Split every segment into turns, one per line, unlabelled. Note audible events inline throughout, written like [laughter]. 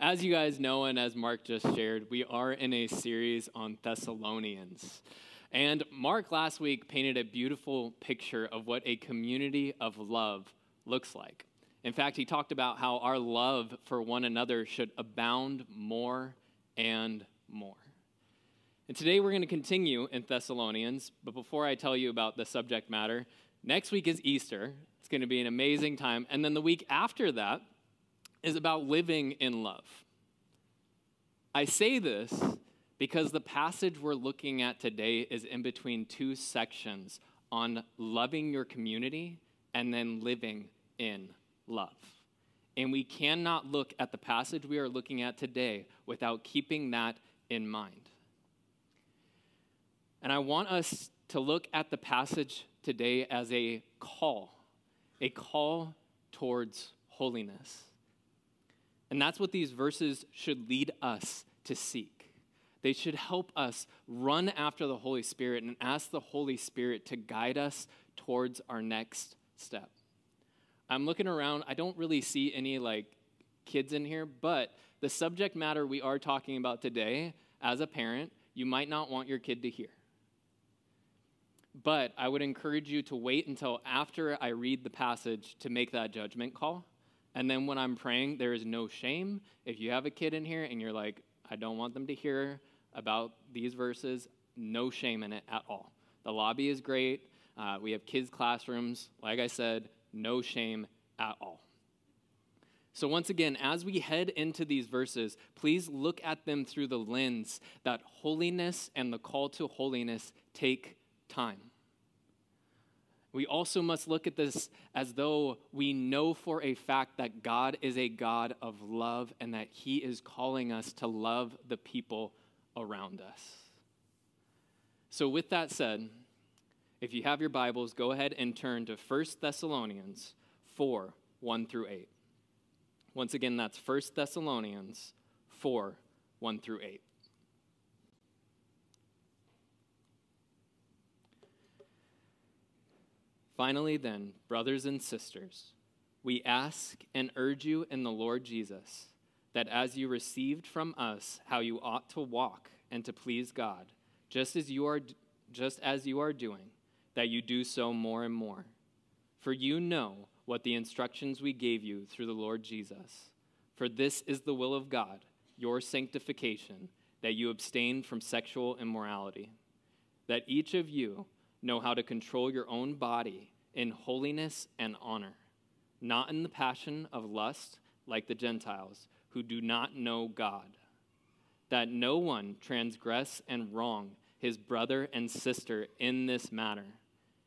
As you guys know, and as Mark just shared, we are in a series on Thessalonians. And Mark last week painted a beautiful picture of what a community of love looks like. In fact, he talked about how our love for one another should abound more and more. And today we're going to continue in Thessalonians, but before I tell you about the subject matter, next week is Easter. It's going to be an amazing time. And then the week after that, is about living in love. I say this because the passage we're looking at today is in between two sections on loving your community and then living in love. And we cannot look at the passage we are looking at today without keeping that in mind. And I want us to look at the passage today as a call, a call towards holiness. And that's what these verses should lead us to seek. They should help us run after the Holy Spirit and ask the Holy Spirit to guide us towards our next step. I'm looking around, I don't really see any like kids in here, but the subject matter we are talking about today, as a parent, you might not want your kid to hear. But I would encourage you to wait until after I read the passage to make that judgment call and then when I'm praying, there is no shame. If you have a kid in here and you're like, I don't want them to hear about these verses, no shame in it at all. The lobby is great. Uh, we have kids' classrooms. Like I said, no shame at all. So, once again, as we head into these verses, please look at them through the lens that holiness and the call to holiness take time. We also must look at this as though we know for a fact that God is a God of love and that He is calling us to love the people around us. So, with that said, if you have your Bibles, go ahead and turn to 1 Thessalonians 4 1 through 8. Once again, that's 1 Thessalonians 4 1 through 8. Finally, then, brothers and sisters, we ask and urge you in the Lord Jesus that as you received from us how you ought to walk and to please God, just as you are just as you are doing, that you do so more and more. For you know what the instructions we gave you through the Lord Jesus. For this is the will of God, your sanctification, that you abstain from sexual immorality, that each of you know how to control your own body in holiness and honor, not in the passion of lust like the Gentiles who do not know God. That no one transgress and wrong his brother and sister in this matter,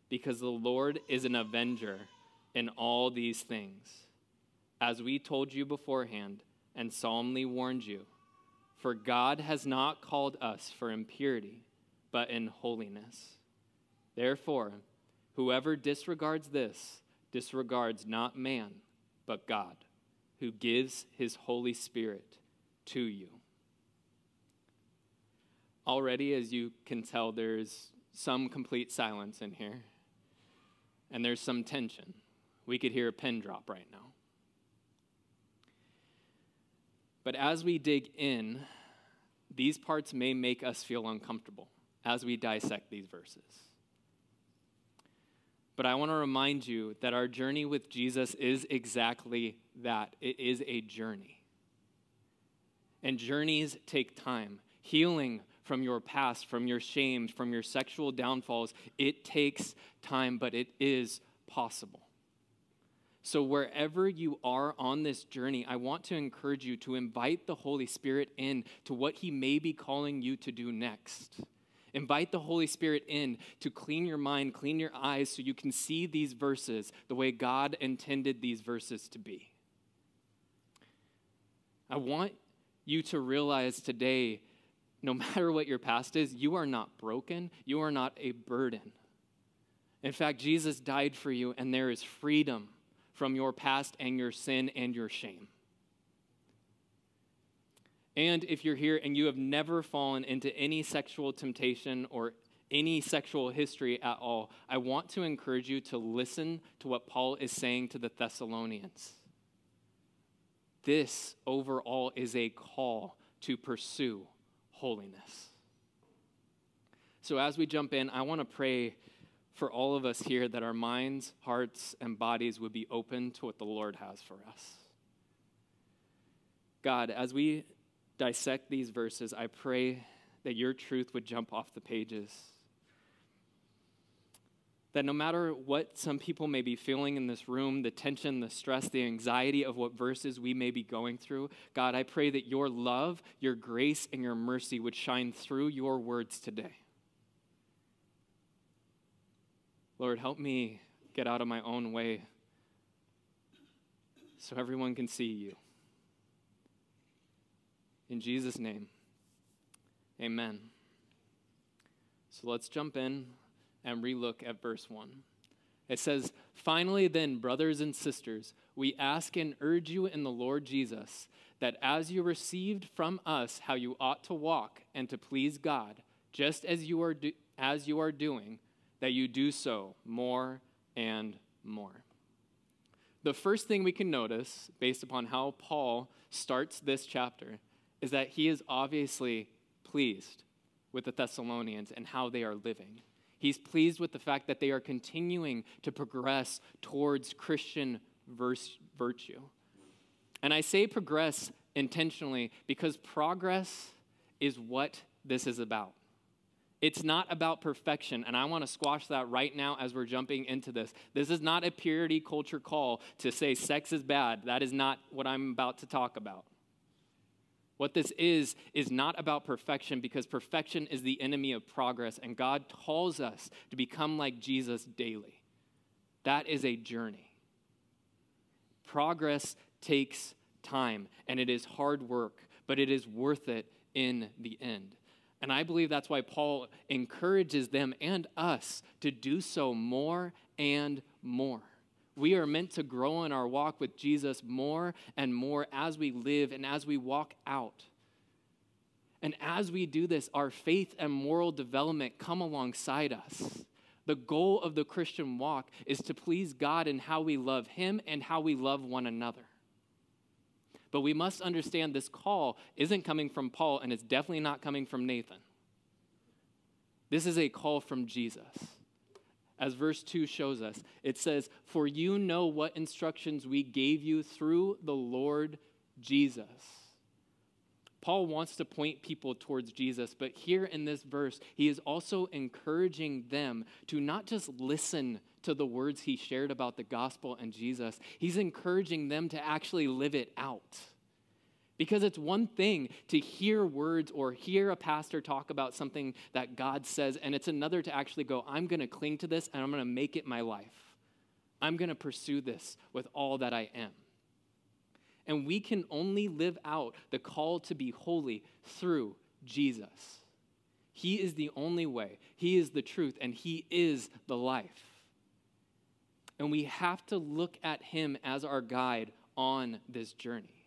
because the Lord is an avenger in all these things. As we told you beforehand and solemnly warned you, for God has not called us for impurity, but in holiness. Therefore, whoever disregards this disregards not man, but God, who gives his Holy Spirit to you. Already, as you can tell, there's some complete silence in here, and there's some tension. We could hear a pin drop right now. But as we dig in, these parts may make us feel uncomfortable as we dissect these verses. But I want to remind you that our journey with Jesus is exactly that it is a journey. And journeys take time. Healing from your past, from your shames, from your sexual downfalls, it takes time, but it is possible. So, wherever you are on this journey, I want to encourage you to invite the Holy Spirit in to what He may be calling you to do next. Invite the Holy Spirit in to clean your mind, clean your eyes, so you can see these verses the way God intended these verses to be. I want you to realize today no [laughs] matter what your past is, you are not broken, you are not a burden. In fact, Jesus died for you, and there is freedom from your past and your sin and your shame. And if you're here and you have never fallen into any sexual temptation or any sexual history at all, I want to encourage you to listen to what Paul is saying to the Thessalonians. this overall is a call to pursue holiness. So, as we jump in, I want to pray for all of us here that our minds, hearts, and bodies would be open to what the Lord has for us. God, as we dissect these verses, I pray that your truth would jump off the pages. That no matter what some people may be feeling in this room, the tension, the stress, the anxiety of what verses we may be going through, God, I pray that your love, your grace, and your mercy would shine through your words today. Lord, help me get out of my own way so everyone can see you. In Jesus' name, amen. So let's jump in and relook at verse 1. It says, Finally, then, brothers and sisters, we ask and urge you in the Lord Jesus that as you received from us how you ought to walk and to please God, just as you are, do- as you are doing, that you do so more and more. The first thing we can notice, based upon how Paul starts this chapter, is that he is obviously pleased with the Thessalonians and how they are living. He's pleased with the fact that they are continuing to progress towards Christian virtue. And I say progress intentionally because progress is what this is about. It's not about perfection, and I want to squash that right now as we're jumping into this. This is not a purity culture call to say sex is bad. That is not what I'm about to talk about. What this is, is not about perfection because perfection is the enemy of progress, and God calls us to become like Jesus daily. That is a journey. Progress takes time, and it is hard work, but it is worth it in the end. And I believe that's why Paul encourages them and us to do so more and more. We are meant to grow in our walk with Jesus more and more as we live and as we walk out. And as we do this, our faith and moral development come alongside us. The goal of the Christian walk is to please God in how we love Him and how we love one another. But we must understand this call isn't coming from Paul, and it's definitely not coming from Nathan. This is a call from Jesus. As verse 2 shows us, it says, For you know what instructions we gave you through the Lord Jesus. Paul wants to point people towards Jesus, but here in this verse, he is also encouraging them to not just listen to the words he shared about the gospel and Jesus, he's encouraging them to actually live it out. Because it's one thing to hear words or hear a pastor talk about something that God says, and it's another to actually go, I'm going to cling to this and I'm going to make it my life. I'm going to pursue this with all that I am. And we can only live out the call to be holy through Jesus. He is the only way, He is the truth, and He is the life. And we have to look at Him as our guide on this journey.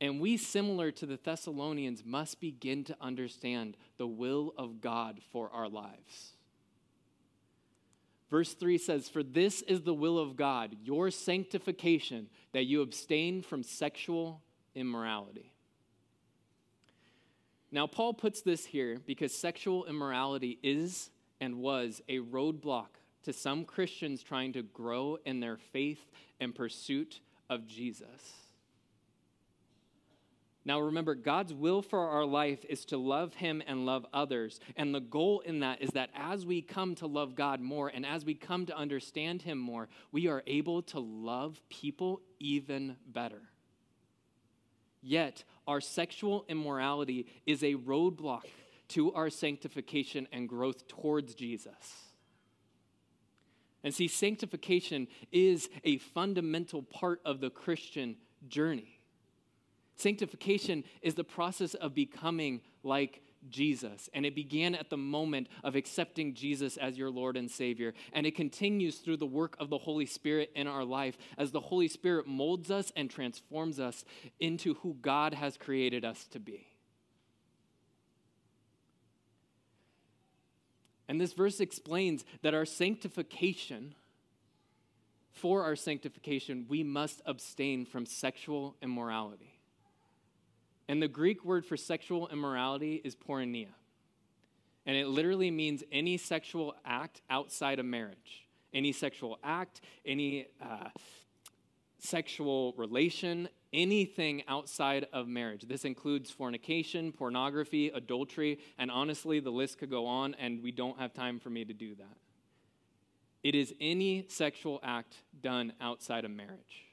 And we, similar to the Thessalonians, must begin to understand the will of God for our lives. Verse 3 says, For this is the will of God, your sanctification, that you abstain from sexual immorality. Now, Paul puts this here because sexual immorality is and was a roadblock to some Christians trying to grow in their faith and pursuit of Jesus. Now, remember, God's will for our life is to love Him and love others. And the goal in that is that as we come to love God more and as we come to understand Him more, we are able to love people even better. Yet, our sexual immorality is a roadblock to our sanctification and growth towards Jesus. And see, sanctification is a fundamental part of the Christian journey. Sanctification is the process of becoming like Jesus. And it began at the moment of accepting Jesus as your Lord and Savior. And it continues through the work of the Holy Spirit in our life as the Holy Spirit molds us and transforms us into who God has created us to be. And this verse explains that our sanctification for our sanctification, we must abstain from sexual immorality. And the Greek word for sexual immorality is porneia. And it literally means any sexual act outside of marriage. Any sexual act, any uh, sexual relation, anything outside of marriage. This includes fornication, pornography, adultery, and honestly, the list could go on, and we don't have time for me to do that. It is any sexual act done outside of marriage.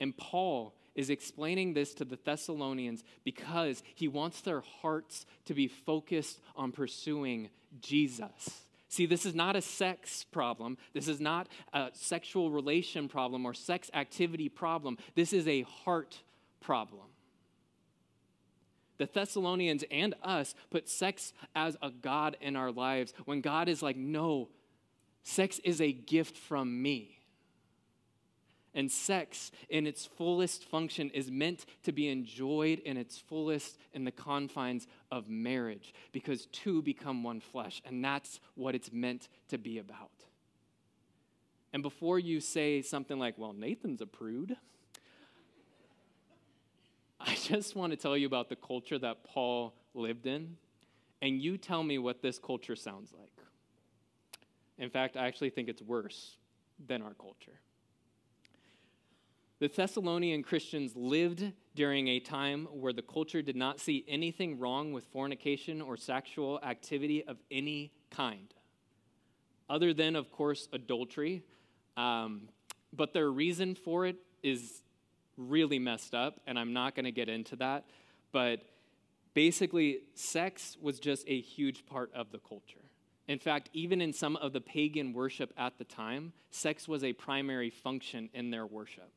And Paul is explaining this to the Thessalonians because he wants their hearts to be focused on pursuing Jesus. See, this is not a sex problem. This is not a sexual relation problem or sex activity problem. This is a heart problem. The Thessalonians and us put sex as a God in our lives when God is like, no, sex is a gift from me. And sex, in its fullest function, is meant to be enjoyed in its fullest in the confines of marriage because two become one flesh, and that's what it's meant to be about. And before you say something like, well, Nathan's a prude, I just want to tell you about the culture that Paul lived in, and you tell me what this culture sounds like. In fact, I actually think it's worse than our culture. The Thessalonian Christians lived during a time where the culture did not see anything wrong with fornication or sexual activity of any kind, other than, of course, adultery. Um, but their reason for it is really messed up, and I'm not going to get into that. But basically, sex was just a huge part of the culture. In fact, even in some of the pagan worship at the time, sex was a primary function in their worship.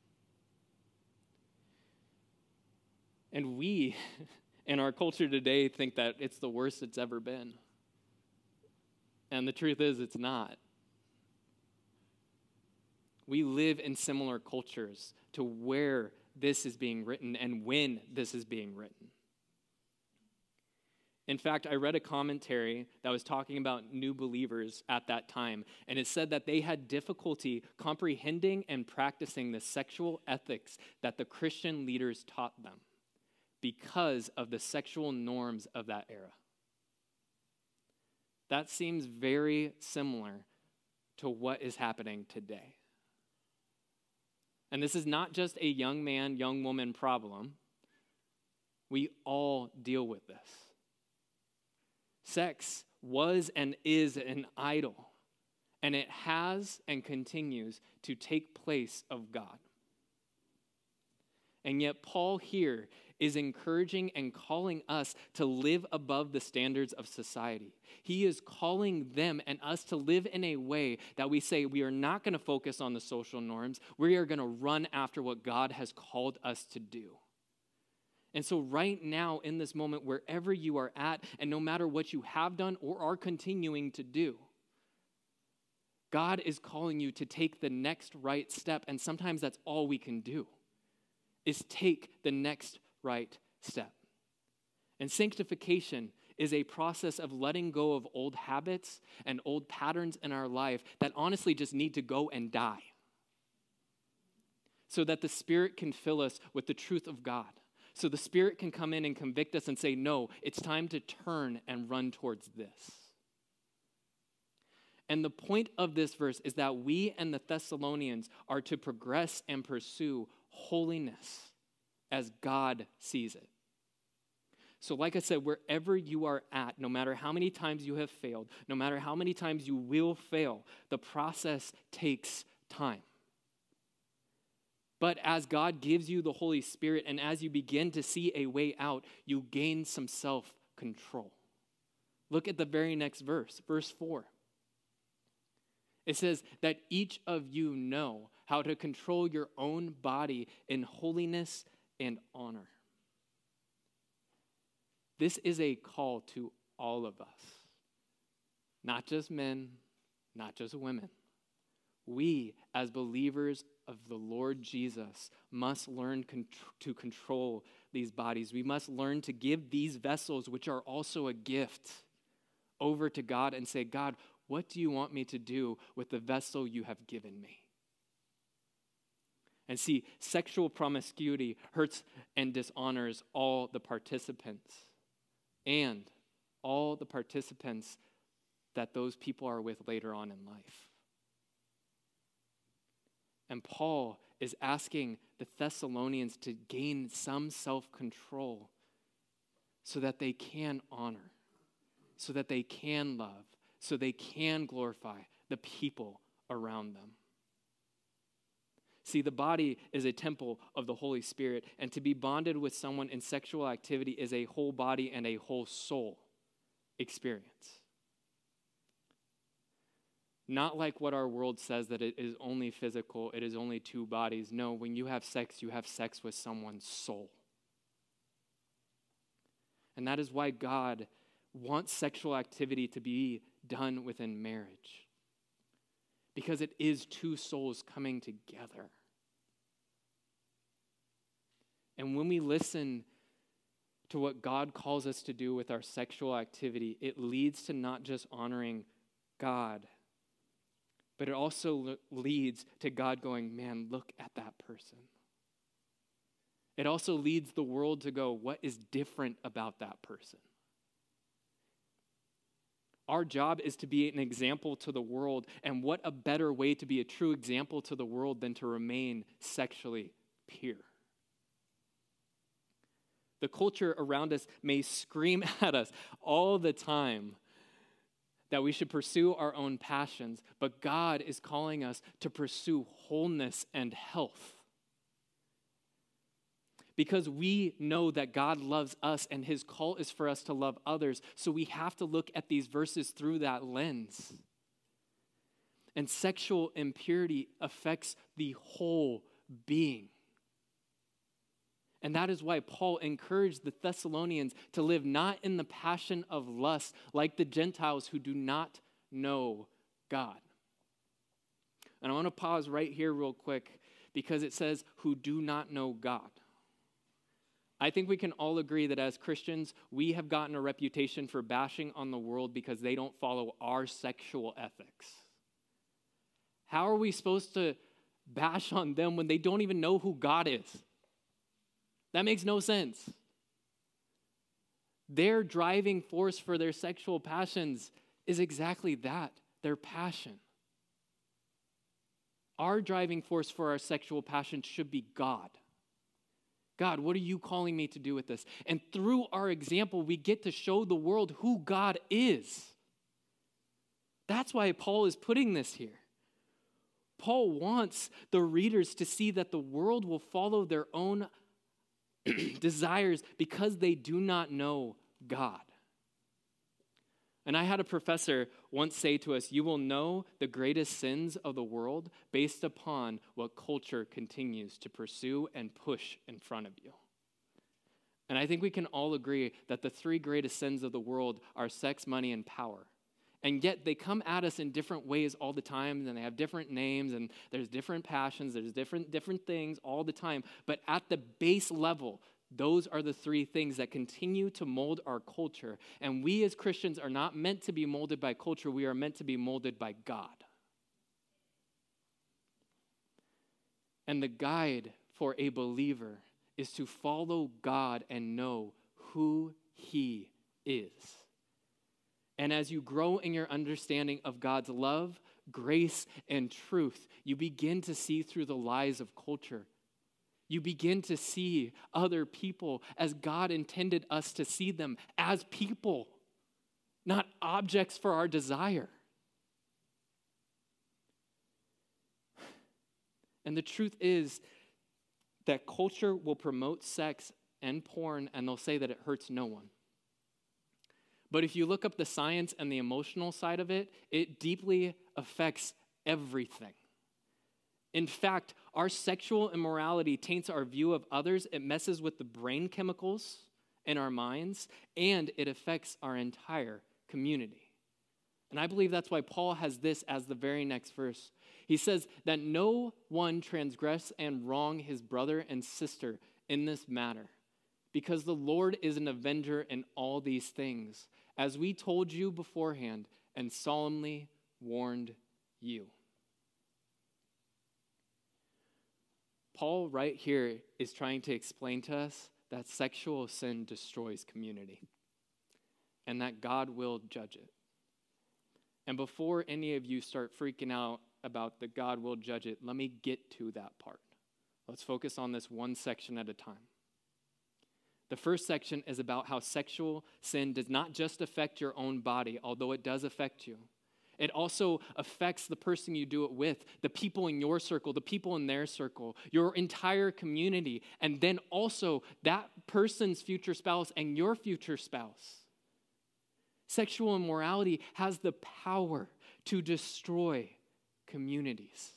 And we, [laughs] in our culture today, think that it's the worst it's ever been. And the truth is, it's not. We live in similar cultures to where this is being written and when this is being written. In fact, I read a commentary that was talking about new believers at that time, and it said that they had difficulty comprehending and practicing the sexual ethics that the Christian leaders taught them because of the sexual norms of that era. That seems very similar to what is happening today. And this is not just a young man, young woman problem. We all deal with this. Sex was and is an idol, and it has and continues to take place of God. And yet, Paul here is encouraging and calling us to live above the standards of society. He is calling them and us to live in a way that we say we are not going to focus on the social norms, we are going to run after what God has called us to do. And so, right now, in this moment, wherever you are at, and no matter what you have done or are continuing to do, God is calling you to take the next right step. And sometimes that's all we can do is take the next right step. And sanctification is a process of letting go of old habits and old patterns in our life that honestly just need to go and die so that the Spirit can fill us with the truth of God. So the Spirit can come in and convict us and say, no, it's time to turn and run towards this. And the point of this verse is that we and the Thessalonians are to progress and pursue holiness as God sees it. So, like I said, wherever you are at, no matter how many times you have failed, no matter how many times you will fail, the process takes time. But as God gives you the Holy Spirit and as you begin to see a way out, you gain some self control. Look at the very next verse, verse 4. It says that each of you know how to control your own body in holiness and honor. This is a call to all of us, not just men, not just women. We, as believers of the Lord Jesus, must learn con- to control these bodies. We must learn to give these vessels, which are also a gift, over to God and say, God, what do you want me to do with the vessel you have given me? And see, sexual promiscuity hurts and dishonors all the participants and all the participants that those people are with later on in life. And Paul is asking the Thessalonians to gain some self control so that they can honor, so that they can love, so they can glorify the people around them. See, the body is a temple of the Holy Spirit, and to be bonded with someone in sexual activity is a whole body and a whole soul experience. Not like what our world says that it is only physical, it is only two bodies. No, when you have sex, you have sex with someone's soul. And that is why God wants sexual activity to be done within marriage. Because it is two souls coming together. And when we listen to what God calls us to do with our sexual activity, it leads to not just honoring God, but it also leads to God going, man, look at that person. It also leads the world to go, what is different about that person? Our job is to be an example to the world, and what a better way to be a true example to the world than to remain sexually pure? The culture around us may scream [laughs] at us all the time that we should pursue our own passions, but God is calling us to pursue wholeness and health. Because we know that God loves us and his call is for us to love others. So we have to look at these verses through that lens. And sexual impurity affects the whole being. And that is why Paul encouraged the Thessalonians to live not in the passion of lust like the Gentiles who do not know God. And I want to pause right here, real quick, because it says, who do not know God. I think we can all agree that as Christians, we have gotten a reputation for bashing on the world because they don't follow our sexual ethics. How are we supposed to bash on them when they don't even know who God is? That makes no sense. Their driving force for their sexual passions is exactly that their passion. Our driving force for our sexual passions should be God. God, what are you calling me to do with this? And through our example, we get to show the world who God is. That's why Paul is putting this here. Paul wants the readers to see that the world will follow their own [clears throat] desires because they do not know God. And I had a professor once say to us, You will know the greatest sins of the world based upon what culture continues to pursue and push in front of you. And I think we can all agree that the three greatest sins of the world are sex, money, and power. And yet they come at us in different ways all the time, and they have different names, and there's different passions, there's different, different things all the time. But at the base level, those are the three things that continue to mold our culture. And we as Christians are not meant to be molded by culture, we are meant to be molded by God. And the guide for a believer is to follow God and know who He is. And as you grow in your understanding of God's love, grace, and truth, you begin to see through the lies of culture. You begin to see other people as God intended us to see them as people, not objects for our desire. And the truth is that culture will promote sex and porn, and they'll say that it hurts no one. But if you look up the science and the emotional side of it, it deeply affects everything. In fact, our sexual immorality taints our view of others, it messes with the brain chemicals in our minds, and it affects our entire community. And I believe that's why Paul has this as the very next verse. He says that no one transgress and wrong his brother and sister in this matter, because the Lord is an avenger in all these things as we told you beforehand and solemnly warned you. Paul, right here, is trying to explain to us that sexual sin destroys community and that God will judge it. And before any of you start freaking out about that God will judge it, let me get to that part. Let's focus on this one section at a time. The first section is about how sexual sin does not just affect your own body, although it does affect you. It also affects the person you do it with, the people in your circle, the people in their circle, your entire community, and then also that person's future spouse and your future spouse. Sexual immorality has the power to destroy communities.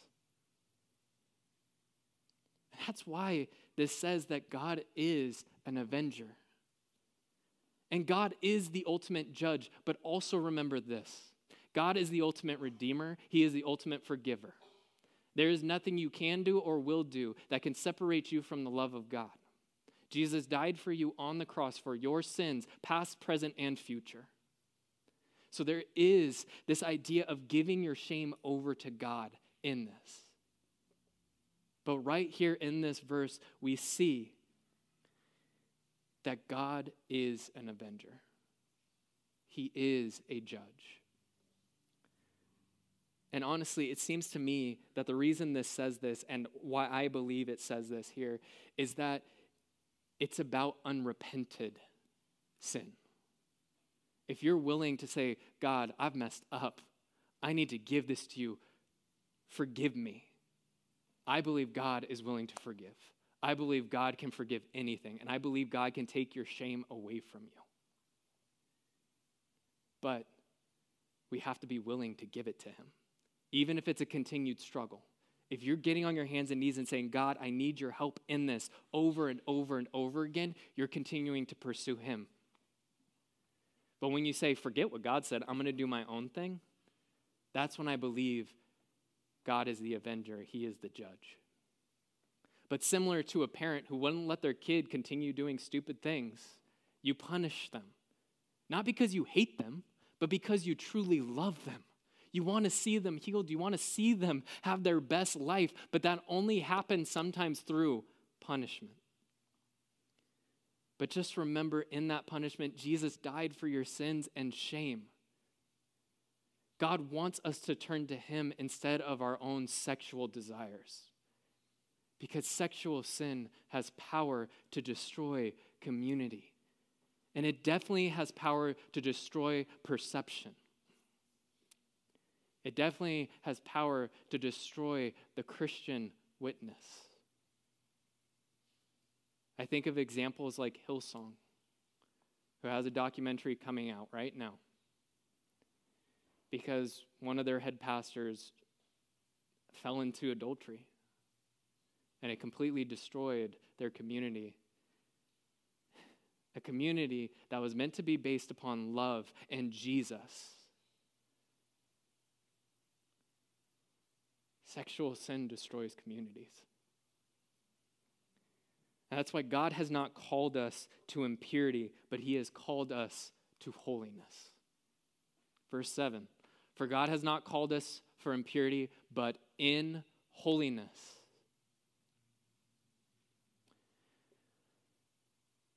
That's why this says that God is an avenger. And God is the ultimate judge, but also remember this God is the ultimate redeemer, He is the ultimate forgiver. There is nothing you can do or will do that can separate you from the love of God. Jesus died for you on the cross for your sins, past, present, and future. So there is this idea of giving your shame over to God in this. But right here in this verse, we see that God is an avenger, He is a judge. And honestly, it seems to me that the reason this says this and why I believe it says this here is that it's about unrepented sin. If you're willing to say, God, I've messed up, I need to give this to you, forgive me. I believe God is willing to forgive. I believe God can forgive anything, and I believe God can take your shame away from you. But we have to be willing to give it to Him, even if it's a continued struggle. If you're getting on your hands and knees and saying, God, I need your help in this over and over and over again, you're continuing to pursue Him. But when you say, forget what God said, I'm going to do my own thing, that's when I believe God is the avenger, He is the judge. But similar to a parent who wouldn't let their kid continue doing stupid things, you punish them. Not because you hate them, but because you truly love them. You want to see them healed. You want to see them have their best life, but that only happens sometimes through punishment. But just remember in that punishment, Jesus died for your sins and shame. God wants us to turn to Him instead of our own sexual desires. Because sexual sin has power to destroy community. And it definitely has power to destroy perception. It definitely has power to destroy the Christian witness. I think of examples like Hillsong, who has a documentary coming out right now because one of their head pastors fell into adultery and it completely destroyed their community. A community that was meant to be based upon love and Jesus. Sexual sin destroys communities. And that's why God has not called us to impurity, but He has called us to holiness. Verse 7 for God has not called us for impurity, but in holiness.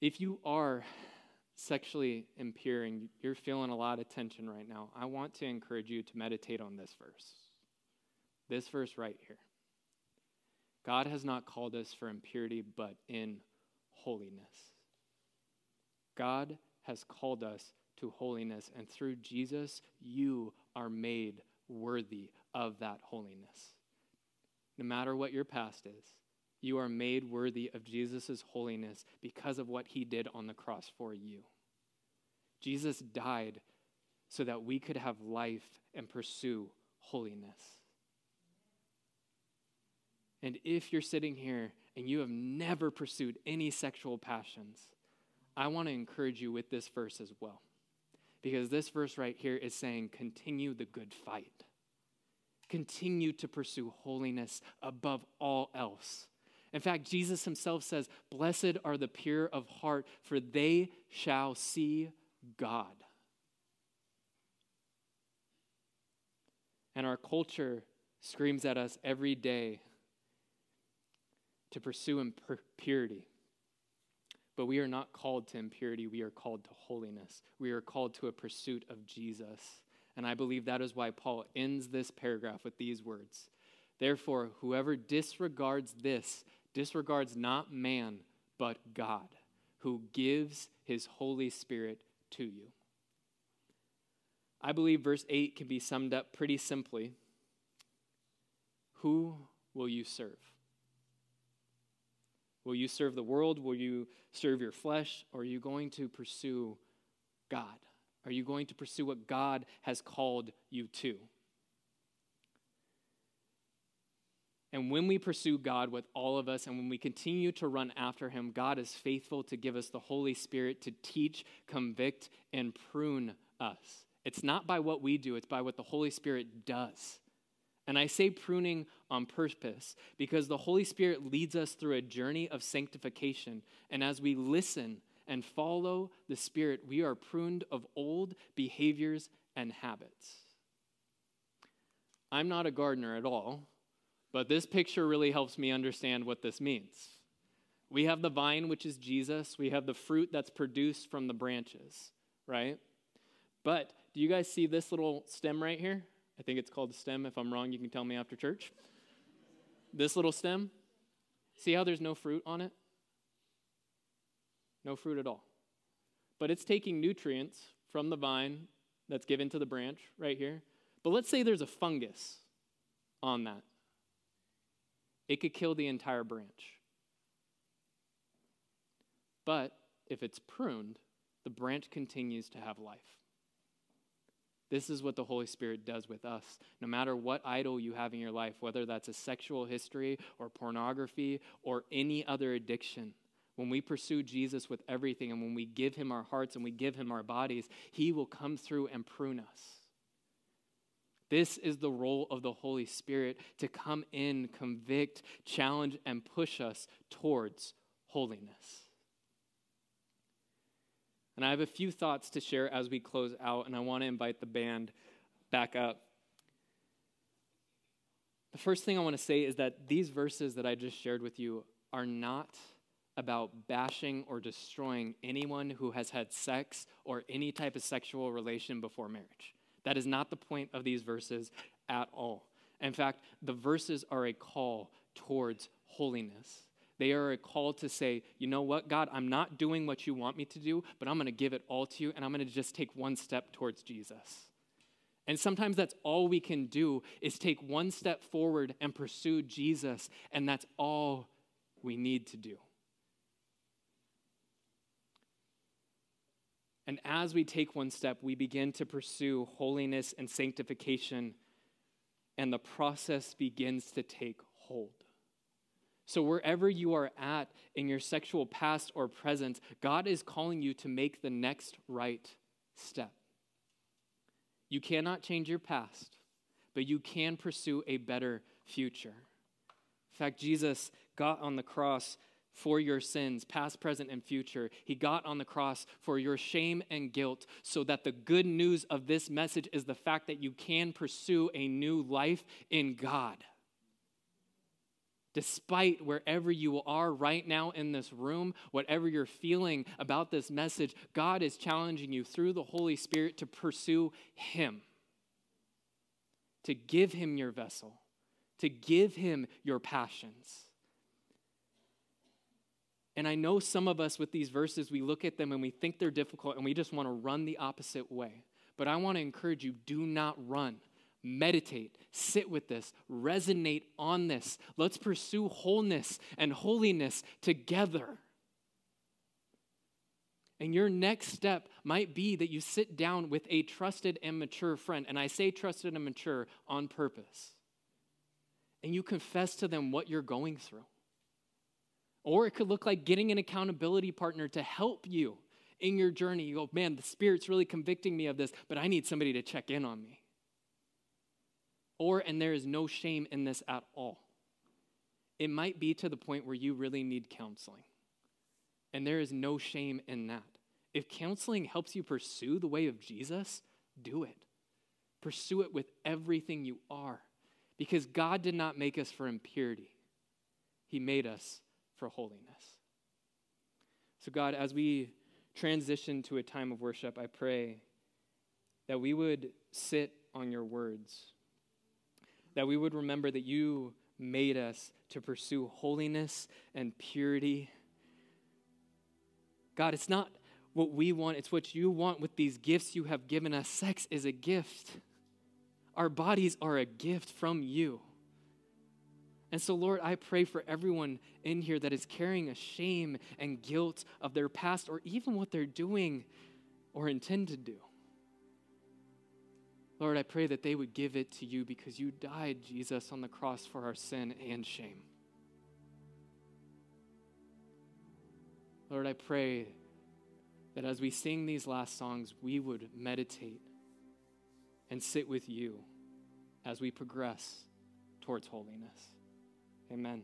If you are sexually impure and you're feeling a lot of tension right now, I want to encourage you to meditate on this verse. This verse right here. God has not called us for impurity, but in holiness. God has called us to holiness, and through Jesus, you are made worthy of that holiness. No matter what your past is, you are made worthy of Jesus' holiness because of what he did on the cross for you. Jesus died so that we could have life and pursue holiness. And if you're sitting here and you have never pursued any sexual passions, I want to encourage you with this verse as well. Because this verse right here is saying, continue the good fight. Continue to pursue holiness above all else. In fact, Jesus himself says, Blessed are the pure of heart, for they shall see God. And our culture screams at us every day to pursue impurity. But we are not called to impurity, we are called to holiness. We are called to a pursuit of Jesus. And I believe that is why Paul ends this paragraph with these words Therefore, whoever disregards this disregards not man, but God, who gives his Holy Spirit to you. I believe verse 8 can be summed up pretty simply Who will you serve? Will you serve the world? Will you serve your flesh? Or are you going to pursue God? Are you going to pursue what God has called you to? And when we pursue God with all of us and when we continue to run after Him, God is faithful to give us the Holy Spirit to teach, convict, and prune us. It's not by what we do, it's by what the Holy Spirit does. And I say pruning on purpose because the Holy Spirit leads us through a journey of sanctification. And as we listen and follow the Spirit, we are pruned of old behaviors and habits. I'm not a gardener at all, but this picture really helps me understand what this means. We have the vine, which is Jesus, we have the fruit that's produced from the branches, right? But do you guys see this little stem right here? I think it's called a stem. If I'm wrong, you can tell me after church. This little stem, see how there's no fruit on it? No fruit at all. But it's taking nutrients from the vine that's given to the branch right here. But let's say there's a fungus on that, it could kill the entire branch. But if it's pruned, the branch continues to have life. This is what the Holy Spirit does with us. No matter what idol you have in your life, whether that's a sexual history or pornography or any other addiction, when we pursue Jesus with everything and when we give him our hearts and we give him our bodies, he will come through and prune us. This is the role of the Holy Spirit to come in, convict, challenge, and push us towards holiness. And I have a few thoughts to share as we close out, and I want to invite the band back up. The first thing I want to say is that these verses that I just shared with you are not about bashing or destroying anyone who has had sex or any type of sexual relation before marriage. That is not the point of these verses at all. In fact, the verses are a call towards holiness. They are a call to say, you know what, God, I'm not doing what you want me to do, but I'm going to give it all to you, and I'm going to just take one step towards Jesus. And sometimes that's all we can do is take one step forward and pursue Jesus, and that's all we need to do. And as we take one step, we begin to pursue holiness and sanctification, and the process begins to take hold. So, wherever you are at in your sexual past or present, God is calling you to make the next right step. You cannot change your past, but you can pursue a better future. In fact, Jesus got on the cross for your sins, past, present, and future. He got on the cross for your shame and guilt, so that the good news of this message is the fact that you can pursue a new life in God despite wherever you are right now in this room, whatever you're feeling about this message, God is challenging you through the Holy Spirit to pursue Him, to give Him your vessel, to give Him your passions. And I know some of us with these verses, we look at them and we think they're difficult and we just want to run the opposite way. But I want to encourage you do not run meditate, sit with this, resonate on this. Let's pursue wholeness and holiness together. And your next step might be that you sit down with a trusted and mature friend. And I say trusted and mature on purpose. And you confess to them what you're going through. Or it could look like getting an accountability partner to help you in your journey. You go, man, the Spirit's really convicting me of this, but I need somebody to check in on me. Or, and there is no shame in this at all. It might be to the point where you really need counseling. And there is no shame in that. If counseling helps you pursue the way of Jesus, do it. Pursue it with everything you are. Because God did not make us for impurity, He made us for holiness. So, God, as we transition to a time of worship, I pray that we would sit on your words, that we would remember that you made us to pursue holiness and purity. God, it's not what we want, it's what you want with these gifts you have given us. Sex is a gift, our bodies are a gift from you. And so, Lord, I pray for everyone in here that is carrying a shame and guilt of their past or even what they're doing or intend to do. Lord, I pray that they would give it to you because you died, Jesus, on the cross for our sin and shame. Lord, I pray that as we sing these last songs, we would meditate and sit with you as we progress towards holiness. Amen.